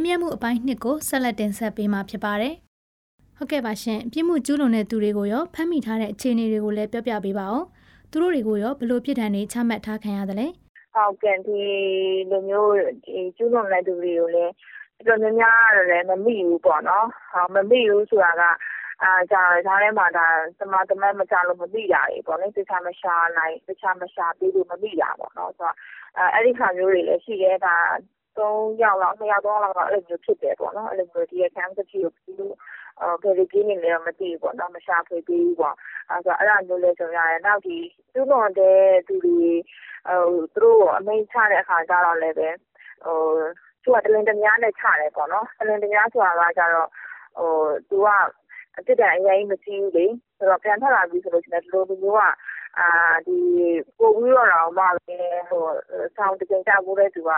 မေးမြန်းမှုအပိုင်းနှစ်ကိုဆက်လက်တင်ဆက်ပေးမှာဖြစ်ပါတယ်။ဟုတ်ကဲ့ပါရှင်ပြစ်မှုကျူးလွန်တဲ့သူတွေကိုရောဖမ်းမိထားတဲ့အခြေအနေတွေကိုလည်းပြောပြပေးပါဦး။သူတို့တွေကိုရောဘယ်လိုပြစ်ဒဏ်တွေချမှတ်ထားခံရသလဲ။ဟုတ်ကဲ့ဒီလိုမျိုးဒီကျူးလွန်တဲ့သူတွေကိုလည်းတော်တော်များများတော့လည်းမမိဘူးပေါ့နော်။ဟောမမိဘူးဆိုတာကအာကြာဒါထဲမှာဒါသမာသမတ်မကြလို့မမိတာတွေပေါ့လေတခြားမရှာနိုင်တခြားမရှာပြီးလို့မမိတာပေါ့နော်ဆိုတော့အဲအဲ့ဒီခါမျိုးတွေလည်းရှိတယ်ဒါ 3ယောက်လောက်2ယောက်3ယောက်လောက်အဲ့လိုမျိုးဖြစ်တယ်ပေါ့နော်အဲ့လိုမျိုးဒီအခန်းတစ်ခုကိုပြီးလို့အော်ဘယ်လိုကြီးနေလဲမသိဘူးပေါ့နော်မရှာဖွေပြီးဘူးပေါ့အဲဆိုအဲ့ဒါမျိုးလဲဆိုရတယ်နောက်ဒီသူ့တော်တဲ့သူတွေဟိုသူတို့အမိန့်ချတဲ့အခါကျတော့လည်းပဲဟိုသူကတလင်တများနဲ့ချတယ်ပေါ့နော်တလင်တများဆိုတာကကျတော့ဟိုသူက အစ်တန်အရင်မကြည့်ဘူးလေဆိုတော့ပြန်ထွက်လာပြီဆိုလို့ရှိရင်ဒီလိုမျိုးကအာဒီပို့ပြီးတော့တော့မှလည်းဟိုဆောင်းတကယ်ကြဖို့တဲ့သူက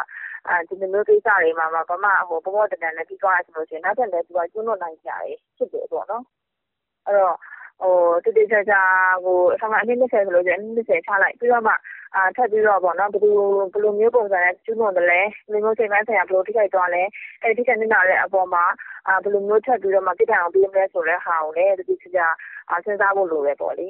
အာဒီလိုမျိုးကိစ္စတွေမှာမှဘာမှဟိုဘောဘောတန်တန်နဲ့ပြီးသွားရဆိုလို့ရှိရင်နောက်ထပ်လည်းသူကကျွန်းလွန်နိုင်ကြရဖြစ်တယ်ပေါ့နော်အဲ့တော့ဟိုတတိချာချာဟိုအဆောင်အနည်း20ဆိုလို့ရှိရင်အနည်း20ချလိုက်ပြီးတော့မှအာထပ်ပြီးတော့ပေါ့နော်ဘယ်လိုဘယ်လိုမျိုးပုံစံနဲ့ကျွန်းလွန်တယ်လဲဘယ်လိုမျိုးချိန်ပိုင်းဆိုင်ရာဘယ်လိုထိခိုက်သွားလဲအဲ့ဒီထိခိုက်နေတာရဲ့အပေါ်မှာအာ ဘယ်လိုမျိုးထပ်ပြီးတော့မှပြစ်ဒဏ်အောင်ပေးမလဲဆိုတဲ့ဟာကိုလည်းတတိချာချာစဉ်းစားဖို့လိုပဲပေါ့လေ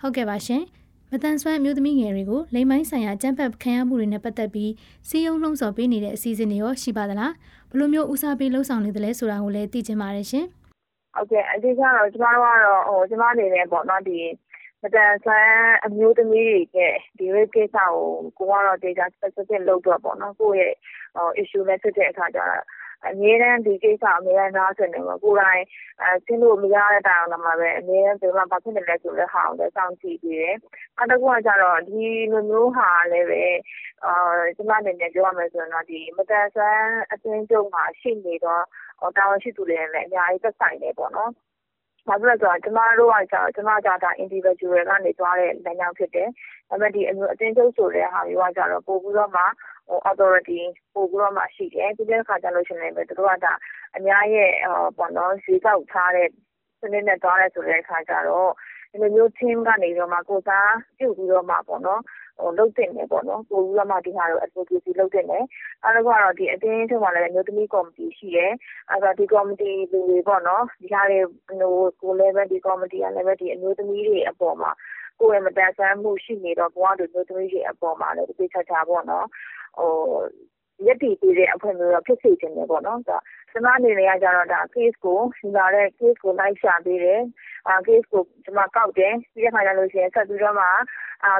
ဟုတ်ကဲ့ပါရှင်မတန်ဆွမ်းအမျိုးသမီးငယ်တွေကိုလိမ်မိုင်းဆိုင်ရာကြမ်းဖက်ခံရမှုတွေနဲ့ပတ်သက်ပြီးစီးယုံလှုံ့ဆော်ပေးနေတဲ့အစီအစဉ်တွေရောရှိပါသလားဘယ်လိုမျိုးဦးစားပေးလှုံ့ဆော်နေသလဲဆိုတာကိုလည်းသိချင်ပါတယ်ရှင်ဟုတ်ကဲ့အဓိကတော့ကျမတို့ကတော့ဟိုကျမအနေနဲ့ပေါ့နော်ဒီမတန်ဆွမ်းအမျိုးသမီးတွေရဲ့ဒီ rate ကိစ္စကိုကိုကတော့ data specific လုပ်တော့ပေါ့နော်ကိုယ့်ရဲ့ဟို issue နဲ့ဖြစ်တဲ့အခါကျတော့ အမြဲတမ်းဒီကိစ္စအမြဲတမ်းနားဆွနေမှာကိုယ်တိုင်အဲဆင်းလို့မရတဲ့တိုင်အောင်မှာပဲအမြဲတမ်းဒီမှာဘာဖြစ်နေလဲဆိုတဲ့ဟာကိုလည်းစောင့်ကြည့်ပြီးတယ်။နောက်တစ်ခုကကျတော့ဒီလိုမျိုးဟာလည်းပဲအာကျမအနေနဲ့ပြောရမယ်ဆိုရင်တော့ဒီမတန်ဆန်းအသင်းချုပ်မှာရှိနေတော့တာဝန်ရှိသူတွေလည်းအများကြီးသက်ဆိုင်နေပေါ့နော်။ဘာဖြစ်လဲဆိုတော့ကျမတို့ကကျတော့ကျမကဒါ individual ကနေသွားတဲ့လမ်းကြောင်းဖြစ်တယ်။ဒါပေမဲ့ဒီအတင်းချုပ်ဆိုတဲ့ဟာမျိုးကကျတော့ပို့ပြီးတော့မှ authority ပို့ပြီးတော့မှရှိတယ်။ပြီးတဲ့အခါကျလို့ရှိရင်လည်းသူတို့ကဒါအများရဲ့ပေါ့နော်ရွေးကောက်ထားတဲ့စနစ်နဲ့သွားတယ်ဆိုတဲ့အခါကျတော့ဒီလိုမျိုး team ကနေပြီးတော့မှကိုယ်စားပြုပြီးတော့မှပေါ့နော်ဟို လုပ်တင်တယ်ပေါ့နော်ပို့ပြီးတော့မှဒီဟာကို advocacy လုပ်တင်တယ်အဲဒါကတော့ဒီအတင်းထုတ်မှလည်းအမျိုးသမီးကော်မတီရှိတယ်အဲဒါဒီကော်မတီလူတွေပေါ့နော်ဒီဟာတွေဟိုကို level ဒီကော်မတီက level ဒီအမျိုးသမီးတွေအပေါ်မှာကိုယ်ရဲ့မတန်ဆန်းမှုရှိနေတော့ဘဝတို့မျိုးသမီးတွေအပေါ်မှာလည်းဒီချာချာပေါ့နော်ဟိုရက်တည်ပေးတဲ့အဖွဲ့မျိုးတော့ဖြစ်စေချင်တယ်ပေါ့နော်။ကျမအနေနဲ့ကကျတော့ဒါ case ကိုယူလာတဲ့ case ကိုလိုက်ရှာပေးတယ်။အာ case ကိုကျမကောက်တယ်။ပြီးတဲ့အခါကျလို့ရှိရင်ဆက်ပြီးတော့မှအာ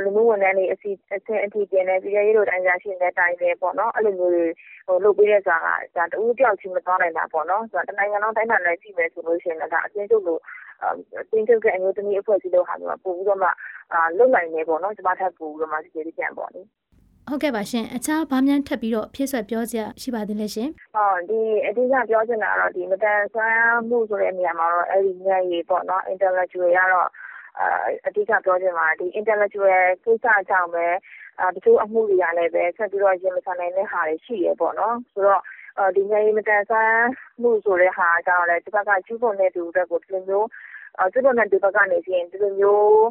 လူမှုဝန်ထမ်းတွေအဆင့်အထိတင်တယ်။ပြည်ထဲရေးတို့တိုင်းကြားရှိနဲ့တိုင်တယ်ပေါ့နော်။အဲ့လိုမျိုးတွေဟိုလုပ်ပေးတဲ့ဆိုတာကဒါတဦးတယောက်ချင်းမသွားနိုင်တာပေါ့နော်။ဆိုတော့တနိုင်ငံလုံးတိုင်းတာနဲ့ကြည့်မယ်ဆိုလို့ရှိရင်လည်းဒါအချင်းချုပ်လို့အချင်းချုပ်တဲ့အမျိုးသမီးအဖွဲ့အစည်းလို့ဟာမျိုးပို့ပြီးတော့မှအာလုတ်နိုင်တယ်ပေါ့နော်။ကျမထပ်ပို့ပြီးတော့မှစီစီပြန်ပေါ့လေ။ဟုတ်ကဲ့ပါရှင်အခြားဘာများထပ်ပြီးတော့ဖြည့်ဆွက်ပြောစရာရှိပါသေးလဲရှင်ဟောဒီအဓိကပြောချင်တာကတော့ဒီမတန်ဆွမ်းမှုဆိုတဲ့နေရာမှာတော့အဲ့ဒီဉာဏ်ရည်ပေါ့နော် intellectual ရတော့ အာအဓိကပြောချင်ပါဒီ intellectual ကိစ္စကြောင့်ပဲအာတချို့အမှုတွေကလည်းပဲ ဆက်ပြီးတော့ ရင်မဆန်နိုင်တဲ့ဟာတွေ ရှိရပေါ့နော် ဆိုတော့ ဒီဉာဏ်ရည်မတန်ဆွမ်းမှုဆိုတဲ့ဟာကြောင့်လည်းဒီဘက်က ကျူးလွန်တဲ့သူတွေကို ဒီလိုမျိုး ကျူးလွန်တဲ့ဒီဘက်ကနေပြင် ဒီလိုမျိုး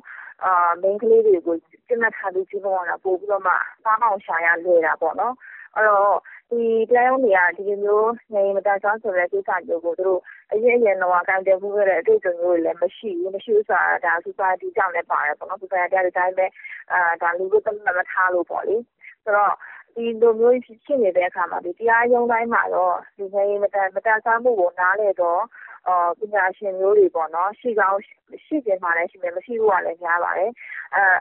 အာမိန်းကလေးတွေကိုပြစ်မှတ်ထားပြီး ကျူးလွန်ရတာ ပိုပြီးတော့မှစားအောင်ရှာရလွယ်တာပေါ့နော် အဲ့တော့ဒီတရားရုံးတွေကဒီလိုမျိုးနေမတန်ဆွမ်းဆိုတဲ့ကိစ္စမျိုးကိုသူတို့အရင်အရင်တော့ကန်တယ်ဖို့ခဲ့တဲ့အတွေ့အကြုံမျိုးတွေလည်းမရှိဘူးမရှိဘူးဆိုတာဒါ society ကြောင့်လည်းပါတယ်ပေါ့နော် society အတိုင်းပဲအာဒါလူတို့တမမထားလို့ပေါ့လေဆိုတော့ဒီလိုမျိုးဖြစ်နေတဲ့အခါမှာဒီတရားရုံးတိုင်းမှာတော့ဒီနေမတန်မတန်ဆွမ်းမှုကိုနားလေတော့အာပညာရှင်မျိုးတွေပေါ့နော်ရှိကောင်းရှိကြမှာလည်းရှိမယ်မရှိဘူးကလည်းများပါတယ်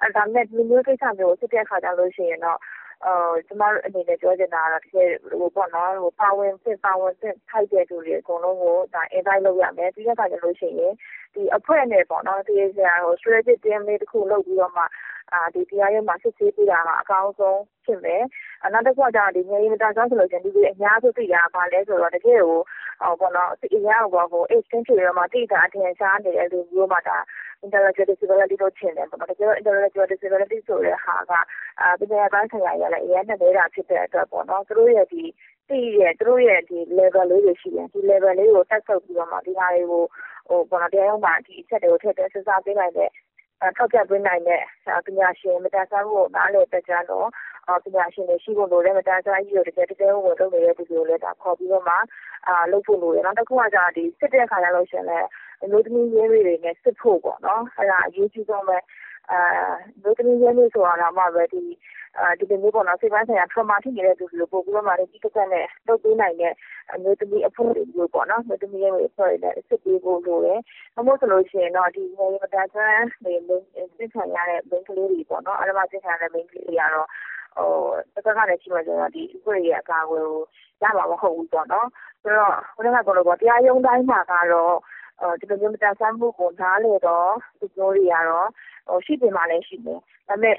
အဲဒါနဲ့ဒီမျိုးကိစ္စမျိုးကိုစစ်တဲ့အခါကျလို့ရှိရင်တော့ အော်ကျမတို့အနေနဲ့ပြောချင်တာကတော့တကယ်ဟိုပေါ့နော်ဟိုပါဝင်စစ်ပါဝင်စစ်ထိုက်တဲ့သူတွေအကုန်လုံးကိုဒါ invite လုပ်ရမယ်ပြီးတဲ့အခါကျလို့ရှိရင်ဒီအဖွဲ့နဲ့ပေါ့နော်ဒီဆရာဟို strategic team လေးတစ်ခုလုပ်ပြီးတော့မှအာဒီတရားရုံးမှာစစ်ဆေးပြတာကအကောင်းဆုံးဖြစ်မယ်။နောက်တစ်ခုကကျတော့ဒီငယ်ရင်မတန်ဆွမ်းဆိုလို့ရှိရင်ဒီအများစုသိတာဘာလဲဆိုတော့တကယ်ကိုဟော ပေါ့နော်အရာကိုဟို exchange တွေမှာတိတာအထင်ရှားနေတဲ့လူမျိုးမှာဒါ intellectual disability လို့ထင်တယ်ပေါ့နော်တကယ် intellectual disability ဆိုတဲ့ဟာကအာပညာပိုင်းဆိုင်ရာရလည်းအရင်နဲ့နေတာဖြစ်တဲ့အတွက်ပေါ့နော်သူတို့ရဲ့ဒီသိရသူတို့ရဲ့ဒီ level လေးတွေရှိတယ်ဒီ level လေးကိုတက်ဆုပ်ပြီးတော့မှဒီဟာတွေကိုဟိုပေါ့နော်တရားရုံးမှာဒီအချက်တွေကိုထည့်သွင်းစဉ်းစားပေးနိုင်တဲ့ထောက်ပြပေးနိုင်တဲ့ပညာရှင်မတန်ဆွမ်းမှုကိုနားလည်တတ်ကြတော့ ပညာရှင်တွေရှိဖို့လိုတယ်မတန်ဆွမ်းကြီးကိုတကယ်တကယ်ဝင်လုပ်နေတဲ့သူတွေကိုလည်းဒါခေါ်ပြီးတော့မှအာလုပ်ဖို့လိုတယ်နောက်တစ်ခုကကြာဒီစစ်တဲ့ခါကျလို့ရှင်လည်းအမျိုးသမီးရင်းတွေနဲ့စစ်ဖို့ပေါ့နော်အဲ့ဒါအရေးကြီးဆုံးပဲအာအမျိုးသမီးရင်းတွေဆိုတာတော့မှပဲဒီဒီလိုမျိုးပေါ့နော်စိတ်ပိုင်းဆိုင်ရာ trauma ဖြစ်နေတဲ့သူတွေပို့ပြီးတော့မှဒီတစ်ချက်နဲ့လုပ်ပေးနိုင်တဲ့အမျိုးသမီးအဖွဲ့တွေမျိုးပေါ့နော်အမျိုးသမီးရဲ့အဖွဲ့တွေနဲ့စစ်ပေးဖို့လိုတယ်။ဘာမို့ဆိုလို့ရှိရင်တော့ဒီငယ်မတန်ဆန်းတွေစစ်ခံရတဲ့ main ကလေးတွေပေါ့နော်။အဲ့ဒါမှစစ်ခံရတဲ့ main ကလေးတွေကတော့ဟို တစ်ခါကလည်းရှိမှဆိုတော့ဒီအဖွဲ့ရဲ့အကာအကွယ်ကိုရမှာမဟုတ်ဘူးပေါ့နော်။ဆိုတော့ဘယ်လိုကတော့တရားရုံးတိုင်းမှာကတော့ဒီလိုမျိုးမတန်ဆန်းမှုကိုနားလေတော့ဒီလိုတွေကတော့ဟိုရှိတယ်မှလည်းရှိတယ်။ဒါပေမဲ့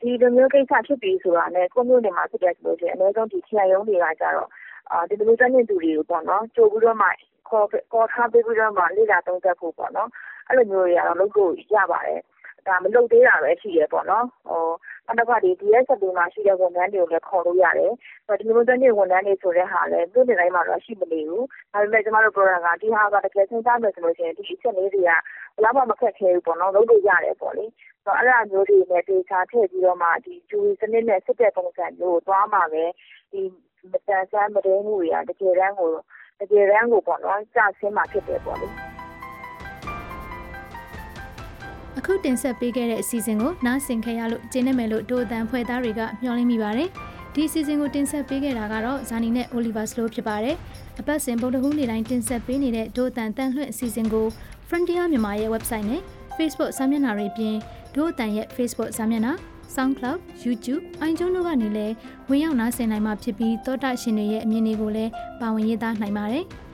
ဒီလိုမျိုးကိစ္စဖြစ်ပြီဆိုတာနဲ့ကိုမျိုးနေမှာဖြစ်တယ်ဆိုလို့ရှိရင်အနည်းဆုံးဒီခရိုင်ရုံးတွေကကြတော့အာဒီလိုတက်နေသူတွေကိုပေါ့နော်ကြိုပြီးတော့မှခေါ်ခေါ်ထားပြီးတော့မှလေ့လာသုံးသပ်ဖို့ပေါ့နော်အဲ့လိုမျိုးတွေကတော့လုပ်လို့ရပါတယ်ဒါမလုပ်သေးတာပဲရှိရပေါ့နော်ဟို နောက်တစ်ခါဒီ DSS တွေမှာရှိတဲ့ ဝန်ထမ်းတွေကိုလည်း ခေါ်လို့ရတယ် ဒီလိုမျိုးတက်နေဝန်ထမ်းတွေဆိုတဲ့ဟာလည်းသူ့နေတိုင်းမှာတော့ ရှိမနေဘူး ဒါပေမဲ့ ကျမတို့ program က ဒီဟာကတကယ်စဉ်းစားမယ်ဆိုလို့ရှိရင် ဒီအချက်လေးတွေက ဘယ်တော့မှ မခက်ခဲဘူးပေါ့နော် လုပ်လို့ရတယ်ပေါ့လေတော့အဲ့ဒါမျိုးတွေနဲ့ဒေတာထည့်ပြီးတော့မှဒီဂျူရီစနစ်နဲ့ စစ်တဲ့ပုံစံမျိုးကို သွားမှာပဲ ဒီမတန်ဆန်းမတင်းမှုတွေက တကယ်တမ်းကိုတကယ်တမ်းကိုပေါ့နော်ကြာဆင်းမှာ ဖြစ်တယ်ပေါ့လေ အခုတင်ဆက်ပေးခဲ့တဲ့အစီအစဉ်ကိုနားဆင်ခဲ့ရလို့ကျင်းနေမယ်လို့ဒိုအတန်ဖွဲ့သားတွေကမျှော်လင့်မိပါတယ်ဒီအစီအစဉ်ကိုတင်ဆက်ပေးခဲ့တာကတော့ဇာနီနဲ့ Oliver Slow ဖြစ်ပါတယ်အပတ်စဉ်ဗုဒ္ဓဟူးနေ့တိုင်းတင်ဆက်ပေးနေတဲ့ဒိုအတန်တန်လွှင့်အစီအစဉ်ကို Frontier မြန်မာရဲ့ website နဲ့ Facebook စာမျက်နှာတွေပြင်ဒို့အတန်ရဲ့ Facebook စာမျက်နှာ SoundCloud, YouTube, iTunes တို့ကနေလည်းဝင်ရောက်နားဆင်နိုင်မှာဖြစ်ပြီးတောတာရှင်တွေရဲ့အမြင်တွေကိုလည်းပါဝင်ရေးသားနိုင်ပါတယ်။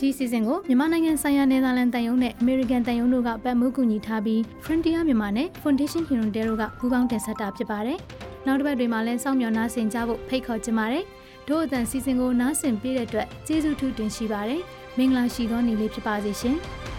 ဒီစီစဉ်ကိုမြန်မာနိုင်ငံဆိုင်ရာနယ်သာလန်တန်ယုံနဲ့ American တန်ယုံတို့ကပတ်မှုကူညီထားပြီး Frontier မြန်မာနဲ့ Foundation Humanitarian တို့ကပူးပေါင်းတင်ဆက်တာဖြစ်ပါတယ်။နောက်တစ်ပတ်တွေမှာလည်းစောင့်မျှော်နားဆင်ကြဖို့ဖိတ်ခေါ်ချင်ပါတယ်။တို့အတန်စီစဉ်ကိုနားဆင်ပေးတဲ့အတွက်ကျေးဇူးထူးတင်ရှိပါတယ်။မင်္ဂလာရှိသောနေ့လေးဖြစ်ပါစေရှင်။